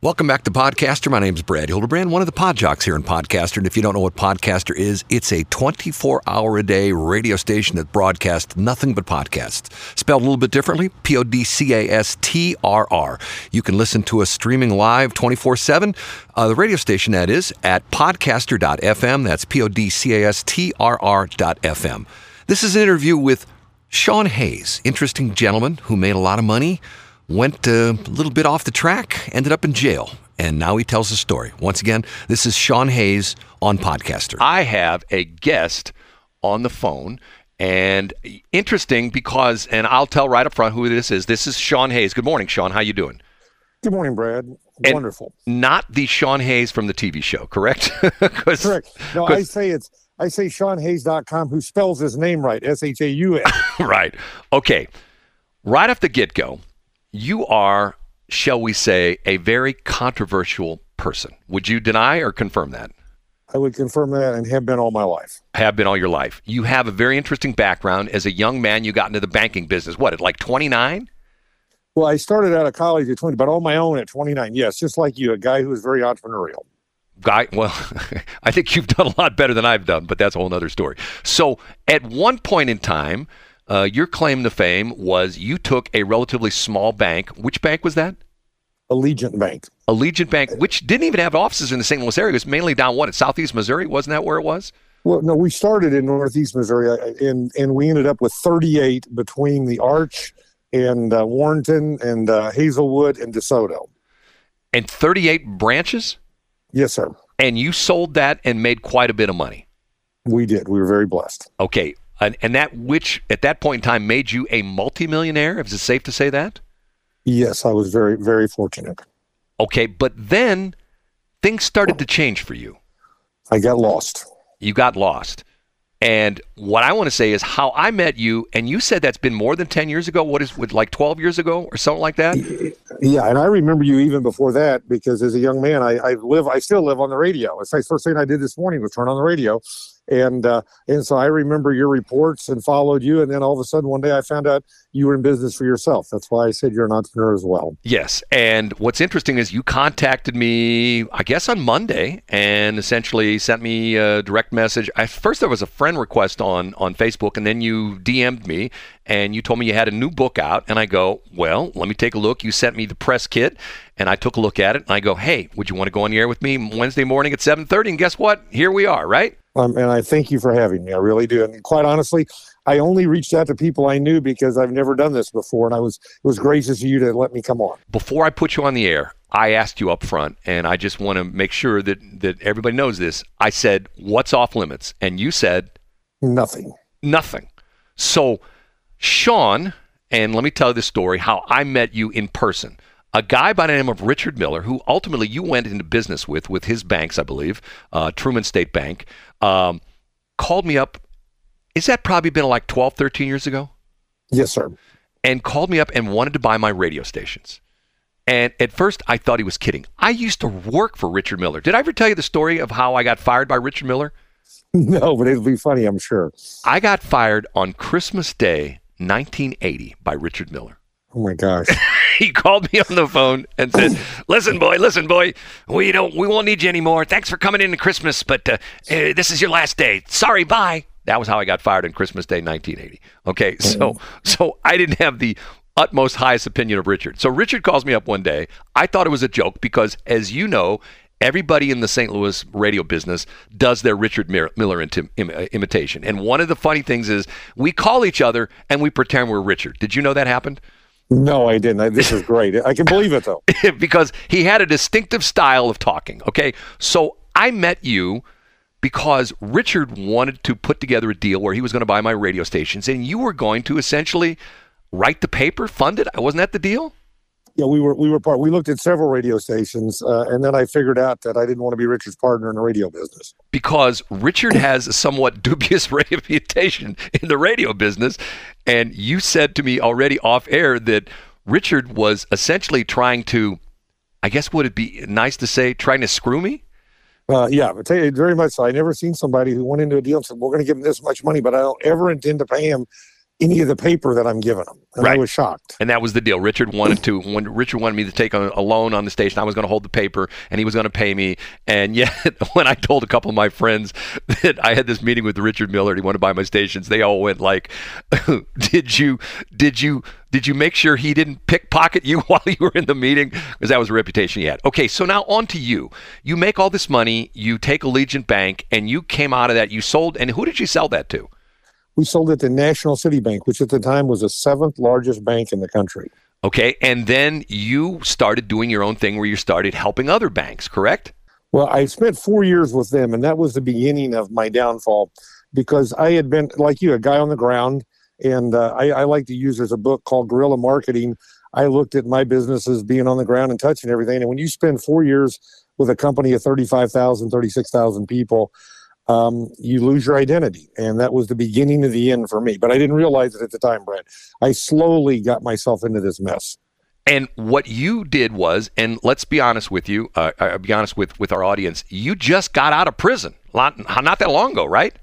Welcome back to Podcastrr. My name is Brad Hildebrand, one of the pod jocks here in Podcastrr. And if you don't know what Podcastrr is, it's a 24 hour a day radio station that broadcasts nothing but podcasts. Spelled a little bit differently P O D C A S T R R. You can listen to us streaming live 24 7. Uh, the radio station, that is, at podcastrr.fm. That's P O D C A S T R R.fm. This is an interview with Shaun Hayes, interesting gentleman who made a lot of money went uh, a little bit off the track, ended up in jail, and now he tells the story. Once again, this is Shaun Hayes on Podcastrr. I have a guest on the phone. And interesting because, and I'll tell right up front who this is. This is Shaun Hayes. Good morning, Shaun. How you doing? Good morning, Brad. And Wonderful. Not the Sean Hayes from the TV show, correct? Correct. No, I say it's I say ShaunHayes.com, who spells his name right, S H A U S. right. Okay. Right off the get go, you are, shall we say, a very controversial person. Would you deny or confirm that? I would confirm that and have been all my life. Have been all your life. You have a very interesting background. As a young man, you got into the banking business. What, at like 29? Well, I started out of college at 20, but on my own at 29. Yes, just like you, a guy who was very entrepreneurial. Guy, well, I think you've done a lot better than I've done, but that's a whole other story. So, at one point in time, uh, your claim to fame was you took a relatively small bank. Which bank was that? Allegiant Bank. Allegiant Bank, which didn't even have offices in the St. Louis area. It was mainly down what at Southeast Missouri. Wasn't that where it was? Well, no, we started in Northeast Missouri, uh, and and we ended up with 38 between the Arch and uh, Warrenton and uh, Hazelwood and DeSoto. And 38 branches. Yes, sir. And you sold that and made quite a bit of money. We did. We were very blessed. Okay, and, and that which at that point in time made you a multimillionaire. Is it safe to say that? Yes, I was very, very fortunate. Okay, but then things started to change for you. I got lost. You got lost. And what I want to say is how I met you, and you said that's been more than 10 years ago. What is with like 12 years ago or something like that? Yeah, and I remember you even before that because as a young man, I, I live, I still live on the radio. It's the first thing I did this morning was turn on the radio and uh, and so I remember your reports and followed you, and then all of a sudden one day I found out you were in business for yourself. That's why I said you're an entrepreneur as well. Yes, and what's interesting is you contacted me, I guess on Monday, and essentially sent me a direct message. I, first there was a friend request on on Facebook, and then you DM'd me and you told me you had a new book out, and I go, well, let me take a look. You sent me the press kit, and I took a look at it, and I go, hey, would you want to go on the air with me Wednesday morning at 7:30? And guess what? Here we are, right? Um, and I thank you for having me. I really do. And quite honestly, I only reached out to people I knew because I've never done this before, and I was it was gracious of you to let me come on. Before I put you on the air, I asked you up front, and I just want to make sure that that everybody knows this. I said, "What's off limits?" And you said, "Nothing." Nothing. So, Shaun, and let me tell you the story how I met you in person a guy by the name of Richard Miller, who ultimately you went into business with, with his banks, I believe, uh, Truman State Bank, um, called me up. Is that probably been like 12, 13 years ago? Yes, sir. And called me up and wanted to buy my radio stations. And at first, I thought he was kidding. I used to work for Richard Miller. Did I ever tell you the story of how I got fired by Richard Miller? No, but it'll be funny, I'm sure. I got fired on Christmas Day, 1980, by Richard Miller. Oh my gosh. he called me on the phone and said, "Listen, boy, listen, boy, we don't, we won't need you anymore. Thanks for coming in to Christmas, but uh, uh, this is your last day. Sorry, bye." That was how I got fired on Christmas Day, 1980. Okay, so so I didn't have the utmost highest opinion of Richard. So Richard calls me up one day. I thought it was a joke because, as you know, everybody in the St. Louis radio business does their Richard Miller intim- Im- uh, imitation. And one of the funny things is we call each other and we pretend we're Richard. Did you know that happened? No, I didn't. This is great. I can believe it though. because he had a distinctive style of talking. Okay. So I met you because Richard wanted to put together a deal where he was going to buy my radio stations and you were going to essentially write the paper, fund it. Wasn't that the deal? Yeah, we were we were part. We looked at several radio stations, uh, and then I figured out that I didn't want to be Richard's partner in the radio business because Richard has a somewhat dubious reputation in the radio business, and you said to me already off air that Richard was essentially trying to, I guess, would it be nice to say, trying to screw me? Uh, yeah, but tell you very much so. I never seen somebody who went into a deal and said, "We're going to give him this much money, but I don't ever intend to pay him any of the paper that I'm giving them. And Right. I was shocked. And that was the deal. Richard wanted to when Richard wanted me to take a, a loan on the station, I was going to hold the paper and he was going to pay me. And yet, when I told a couple of my friends that I had this meeting with Richard Miller and he wanted to buy my stations, they all went like, "Did you did you did you make sure he didn't pickpocket you while you were in the meeting? Because that was a reputation he had." Okay, so now on to you. You make all this money. You take Allegiant Bank, and you came out of that. You sold, and who did you sell that to? We sold it to National City Bank, which at the time was the seventh largest bank in the country. Okay, and then you started doing your own thing where you started helping other banks, correct? Well, I spent four years with them, and that was the beginning of my downfall because I had been, like you, a guy on the ground. And uh, I, I like to use there's a book called Guerrilla Marketing. I looked at my business as being on the ground and touching everything. And when you spend four years with a company of 35,000, 36,000 people, um, you lose your identity. And that was the beginning of the end for me. But I didn't realize it at the time, Brad. I slowly got myself into this mess. And what you did was, and let's be honest with you, uh, I'll be honest with, with our audience, you just got out of prison not, not that long ago, right?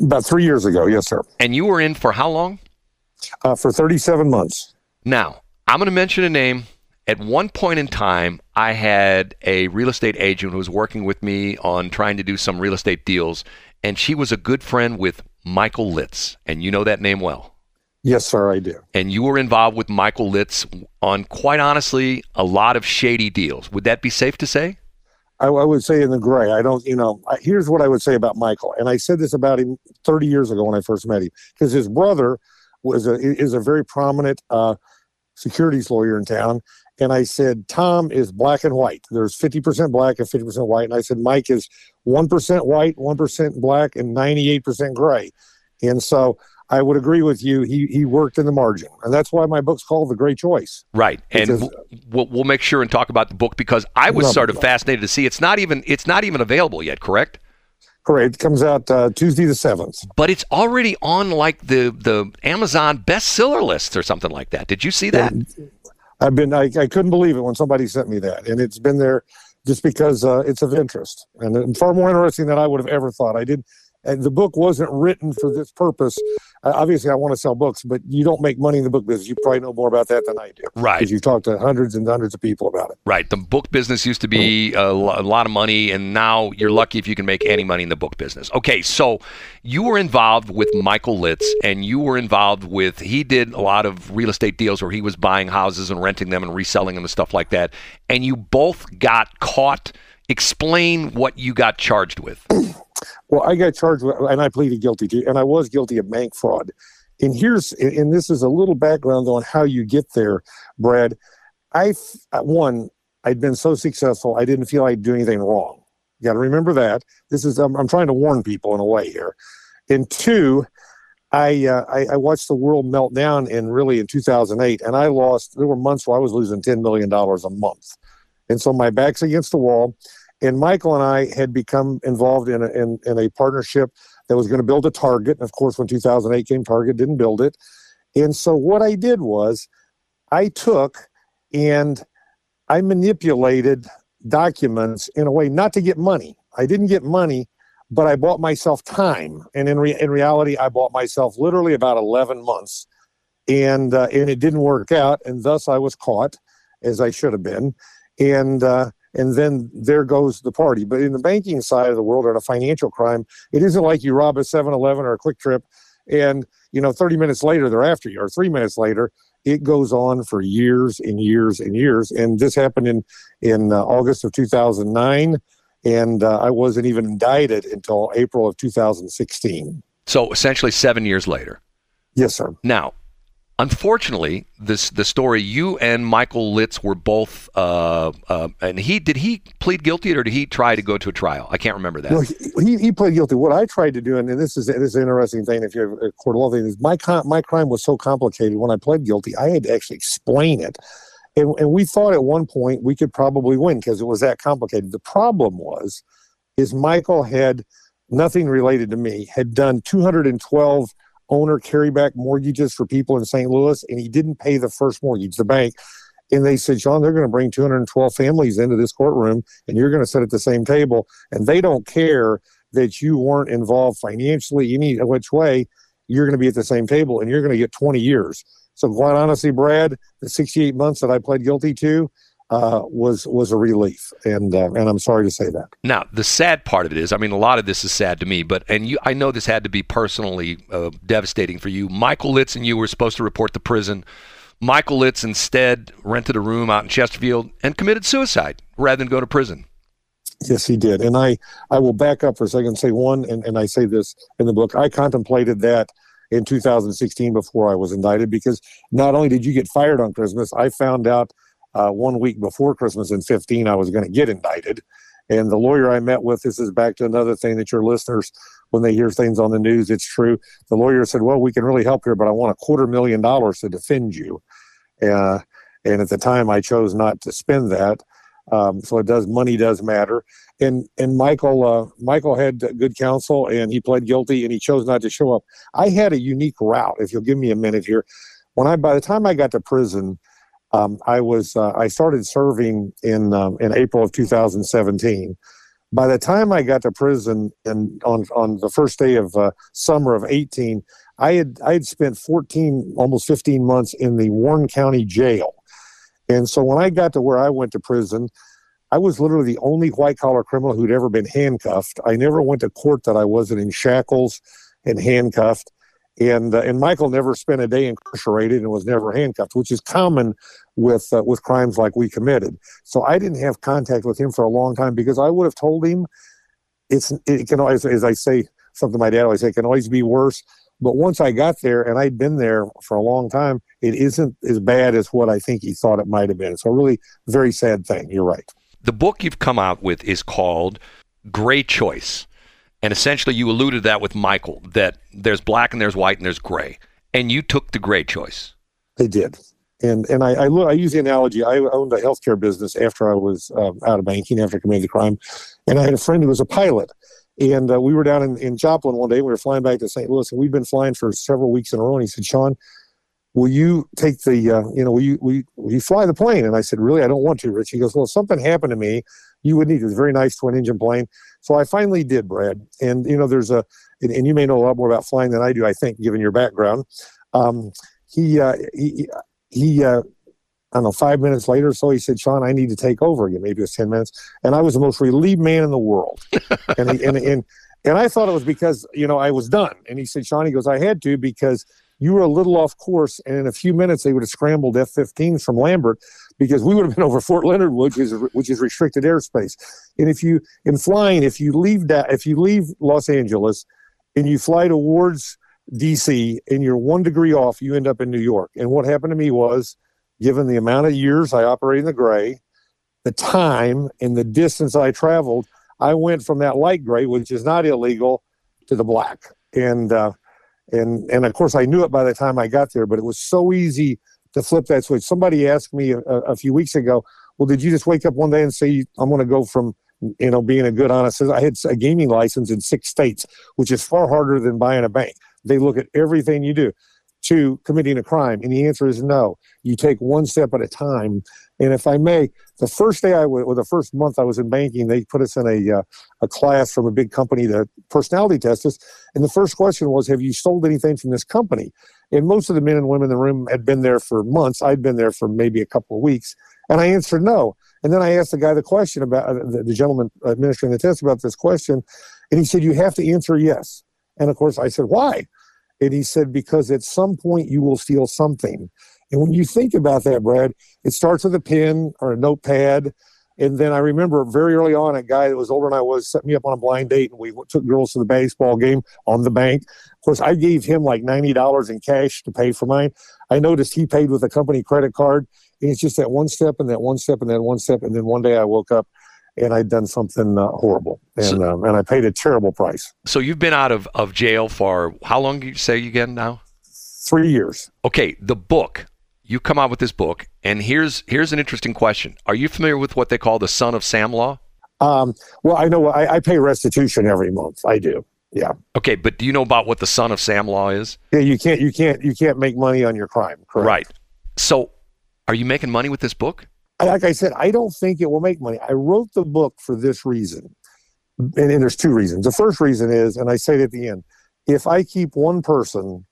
About three years ago, yes, sir. And you were in for how long? Uh, for 37 months. Now, I'm going to mention a name. At one point in time, I had a real estate agent who was working with me on trying to do some real estate deals, and she was a good friend with Michael Litz, and you know that name well. Yes, sir, I do. And you were involved with Michael Litz on, quite honestly, a lot of shady deals. Would that be safe to say? I, I would say in the gray. I don't, you know, I, here's what I would say about Michael. And I said this about him 30 years ago when I first met him, because his brother was a, is a very prominent uh, securities lawyer in town. And I said, Tom is black and white. There's 50% black and 50% white. And I said, Mike is 1% white, 1% black, and 98% gray. And so I would agree with you. He, he worked in the margin. And that's why my book's called The Gray Choice. Right, and Because- we'll, we'll make sure and talk about the book because I was No, sort of fascinated to see it's not even it's not even available yet, correct? Correct. It comes out uh, Tuesday the 7th. But it's already on like the the Amazon bestseller list or something like that. Did you see that? I've been, I, I couldn't believe it when somebody sent me that. And it's been there just because uh, it's of interest and far more interesting than I would have ever thought. I did. And the book wasn't written for this purpose. Uh, obviously, I want to sell books, but you don't make money in the book business. You probably know more about that than I do. Right. Because you've talked to hundreds and hundreds of people about it. Right. The book business used to be a, a lot of money, and now you're lucky if you can make any money in the book business. Okay, so you were involved with Michael Litz, and you were involved with, he did a lot of real estate deals where he was buying houses and renting them and reselling them and stuff like that. And you both got caught. Explain what you got charged with. Well, I got charged with, and I pleaded guilty to, and I was guilty of bank fraud. And here's, and this is a little background on how you get there, Brad. I, one, I'd been so successful, I didn't feel I'd do anything wrong. You got to remember that. This is, I'm, I'm trying to warn people in a way here. And two, I, uh, I, I watched the world melt down in really in 2008, and I lost. There were months where I was losing 10 million dollars a month, and so my back's against the wall. And Michael and I had become involved in a, in, in a partnership that was going to build a Target. And of course, when 2008 came, Target didn't build it. And so what I did was, I took and I manipulated documents in a way not to get money. I didn't get money, but I bought myself time. And in re- in reality, I bought myself literally about 11 months, and uh, and it didn't work out, and thus I was caught, as I should have been, and. Uh, and then there goes the party. But in the banking side of the world, or in a financial crime, it isn't like you rob a 7-Eleven or a QuikTrip, and you know 30 minutes later they're after you, or three minutes later. It goes on for years and years and years. And this happened in in uh, August of 2009, and uh, I wasn't even indicted until April of 2016. So essentially, seven years later. Yes, sir. Now, unfortunately, this the story you and Michael Litz were both, uh, uh, and he did he plead guilty or did he try to go to a trial? I can't remember that. No, he, he, pled guilty. What I tried to do, and, this is this is an interesting thing. If you're a court of law thing, is my my crime was so complicated. When I pled guilty, I had to actually explain it, and and we thought at one point we could probably win because it was that complicated. The problem was, is Michael had nothing related to me had done 212 owner carryback mortgages for people in St. Louis, and he didn't pay the first mortgage. The bank. And they said, John, they're going to bring 212 families into this courtroom, and you're going to sit at the same table, and they don't care that you weren't involved financially any which way you're going to be at the same table and you're going to get 20 years. So quite honestly, Brad, the 68 months that I pled guilty to uh, was was a relief, and uh, and I'm sorry to say that. Now, the sad part of it is, I mean, a lot of this is sad to me, but and you, I know this had to be personally uh, devastating for you. Michael Litz and you were supposed to report to prison. Michael Litz instead rented a room out in Chesterfield and committed suicide rather than go to prison. Yes, he did. And I, I will back up for a second and say one, and, and I say this in the book. I contemplated that in 2016 before I was indicted because not only did you get fired on Christmas, I found out uh, one week before Christmas in 15 I was going to get indicted. And the lawyer I met with, this is back to another thing that your listeners, when they hear things on the news, it's true. The lawyer said, Well, we can really help here, but I want a quarter million dollars to defend you. Uh, and at the time, I chose not to spend that. Um, so it does money does matter. And and Michael uh, Michael had good counsel and he pled guilty and he chose not to show up. I had a unique route. If you'll give me a minute here, when I by the time I got to prison, um, I was uh, I started serving in um, in April of 2017. By the time I got to prison and on on the first day of uh, summer of 18, I had I had spent 14 almost 15 months in the Warren County Jail and so when I got to where I went to prison, I was literally the only white collar criminal who'd ever been handcuffed. I never went to court that I wasn't in shackles and handcuffed. And uh, and Michael never spent a day incarcerated and was never handcuffed, which is common with uh, with crimes like we committed. So I didn't have contact with him for a long time because I would have told him it's it can always, as I say something my dad always say, it can always be worse. But once I got there, and I'd been there for a long time, it isn't as bad as what I think he thought it might have been. So, really, very sad thing. You're right. The book you've come out with is called Gray Choice. And essentially, you alluded to that with Michael that there's black and there's white and there's gray. And you took the gray choice. They did. And and I, I, I use the analogy. I owned a healthcare business after I was um, out of banking, after I committed the crime. And I had a friend who was a pilot. And uh, we were down in, in Joplin one day. We were flying back to St. Louis, and we'd been flying for several weeks in a row. And he said, Shaun, will you take the, uh, you know, will you, will you, will you fly the plane? And I said, really, I don't want to, Rich. He goes, well, something happened to me, you would need it. was a very nice twin engine plane. So I finally did, Brad. And, you know, there's a, and, and you may know a lot more about flying than I do, I think, given your background. Um, he, uh, he, he, uh, I don't know, five minutes later so, he said, Shaun, I need to take over again. Maybe it was 10 minutes. And I was the most relieved man in the world. and, he, and, and, and I thought it was because, you know, I was done. And he said, Shaun, he goes, I had to because you were a little off course. And in a few minutes, they would have scrambled F 15s from Lambert because we would have been over Fort Leonard Wood, which is, which is restricted airspace. And if you, in flying, if you leave that, if you leave Los Angeles and you fly towards DC and you're one degree off, you end up in New York. And what happened to me was, given the amount of years I operated in the gray, the time and the distance I traveled, I went from that light gray, which is not illegal, to the black. And uh, and and of course I knew it by the time I got there, but it was so easy to flip that switch. Somebody asked me a, a few weeks ago, "Well, did you just wake up one day and say I'm going to go from you know being a good honest?" I had a gaming license in six states, which is far harder than buying a bank. They look at everything you do to committing a crime? And the answer is no. You take one step at a time. And if I may, the first day I was, or the first month I was in banking, they put us in a, uh, a class from a big company to personality test us. And the first question was, Have you sold anything from this company? And most of the men and women in the room had been there for months. I'd been there for maybe a couple of weeks. And I answered no. And then I asked the guy the question about uh, the, the gentleman administering the test about this question. And he said, You have to answer yes. And of course, I said, Why? And he said, because at some point you will steal something. And when you think about that, Brad, it starts with a pen or a notepad. And then I remember very early on, a guy that was older than I was set me up on a blind date, and we took girls to the baseball game on the bank. Of course, I gave him like $90 in cash to pay for mine. I noticed he paid with a company credit card. And it's just that one step and that one step and that one step. And then one day I woke up and I'd done something uh, horrible, and so, um, and I paid a terrible price. So you've been out of, of jail for how long? You say again now? Three years. Okay, the book. You come out with this book, and here's here's an interesting question. Are you familiar with what they call the son of Sam law? Um, well, I know I, I pay restitution every month. I do. Yeah. Okay, but do you know about what the son of Sam law is? Yeah, you can't you can't you can't make money on your crime. Correct. Right. So, are you making money with this book? like I said, I don't think it will make money. I wrote the book for this reason. And, and, there's two reasons. The first reason is, and I say it at the end, if I keep one person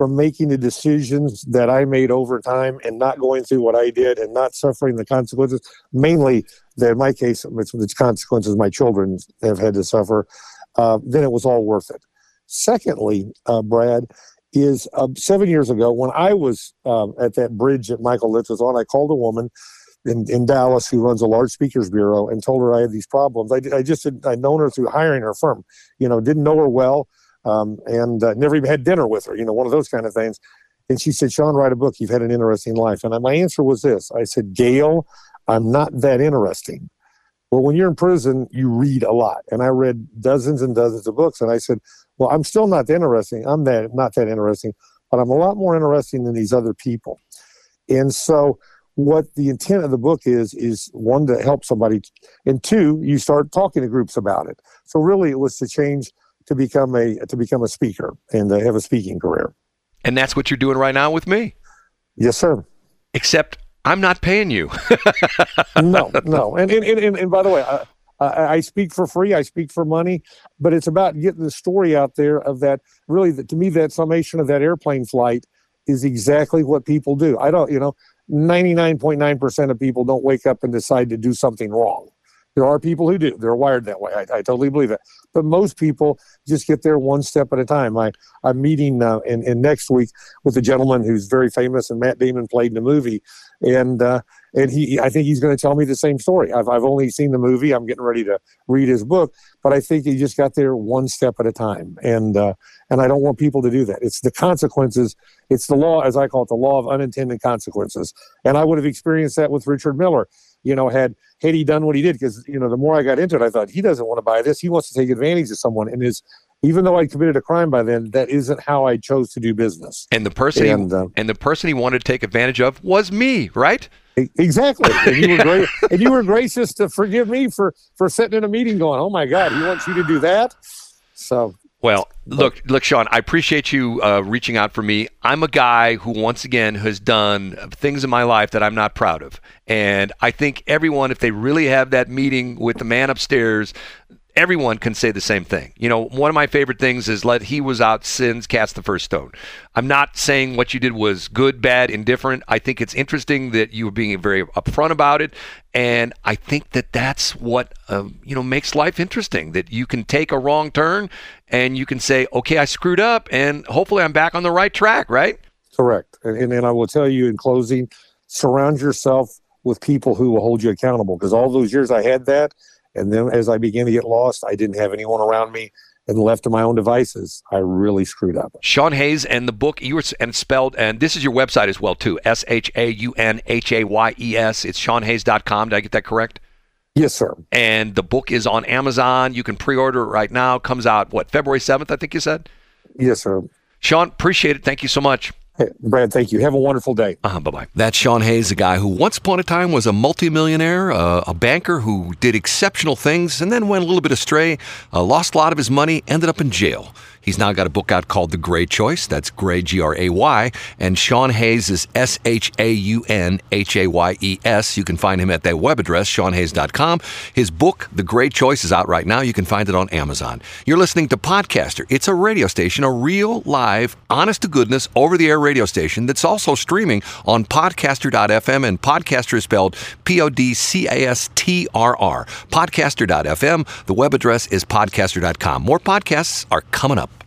from making the decisions that I made over time and not going through what I did and not suffering the consequences, mainly in my case, it's the consequences my children have had to suffer, uh, then it was all worth it. Secondly, uh, Brad, is uh, seven years ago when I was um, at that bridge that Michael Litz was on, I called a woman in, in Dallas who runs a large speakers bureau and told her I had these problems. I, I just had, I'd known her through hiring her firm, you know, didn't know her well um, and uh, never even had dinner with her, you know, one of those kind of things. And she said, Shaun, write a book. You've had an interesting life. And my answer was this I said, Gail, I'm not that interesting. Well, when you're in prison, you read a lot. And I read dozens and dozens of books. And I said, Well, I'm still not that interesting. I'm that not that interesting, but I'm a lot more interesting than these other people. And so what the intent of the book is is one to help somebody and two you start talking to groups about it so really it was to change to become a to become a speaker and to have a speaking career and that's what you're doing right now with me yes sir except i'm not paying you no no and and, and, and by the way I, I, speak for free. I speak for money, but it's about getting the story out there of that. Really, to me, that summation of that airplane flight is exactly what people do. I don't, you know, 99.9% of people don't wake up and decide to do something wrong. There are people who do. They're wired that way. I, I totally believe that. But most people just get there one step at a time. I, I'm meeting uh, in, in next week with a gentleman who's very famous and Matt Damon played in the movie. And uh, and he I think he's going to tell me the same story. I've I've only seen the movie. I'm getting ready to read his book, but I think he just got there one step at a time, and uh, and I don't want people to do that. It's the consequences. It's the law, as I call it, the law of unintended consequences. And I would have experienced that with Richard Miller. You know, had had he done what he did, because you know, the more I got into it, I thought he doesn't want to buy this. He wants to take advantage of someone, and is even though I committed a crime by then, that isn't how I chose to do business. And the person and, he, uh, and the person he wanted to take advantage of was me, right? Exactly. And you were great and you were gracious to forgive me for for sitting in a meeting going, "Oh my god, he wants you to do that." So well, look, look, Shaun. I appreciate you uh, reaching out for me. I'm a guy who, once again, has done things in my life that I'm not proud of, and I think everyone, if they really have that meeting with the man upstairs, everyone can say the same thing. You know, one of my favorite things is let he was out sins cast the first stone. I'm not saying what you did was good, bad, indifferent. I think it's interesting that you were being very upfront about it, and I think that that's what uh, you know makes life interesting. That you can take a wrong turn and you can say, "Okay, I screwed up, and hopefully I'm back on the right track." Right? Correct. And, and I will tell you in closing, surround yourself with people who will hold you accountable because all those years I had that and then as I began to get lost, I didn't have anyone around me and left to my own devices, I really screwed up. Shaun Hayes and the book you were and spelled and this is your website as well too. S H A U N H A Y E S. It's shaunhayes.com. Did I get that correct? Yes, sir. And the book is on Amazon. You can pre-order it right now. Comes out what February seventh, I think you said. Yes, sir. Shaun, appreciate it. Thank you so much. Brad, thank you. Have a wonderful day. Uh-huh, bye bye. That's Shaun Hayes, a guy who once upon a time was a multimillionaire, uh, a banker who did exceptional things and then went a little bit astray, uh, lost a lot of his money, ended up in jail. He's now got a book out called The Gray Choice. That's Gray, G R A Y. And Shaun Hayes is S H A U N H A Y E S. You can find him at that web address, shaunhayes.com. His book, The Gray Choice, is out right now. You can find it on Amazon. You're listening to Podcastrr. It's a radio station, a real, live, honest to goodness, over the air radio station that's also streaming on podcastrr.fm. And podcastrr is spelled P O D C A S T R R. Podcastrr.fm. The web address is podcastrr.com. More podcasts are coming up.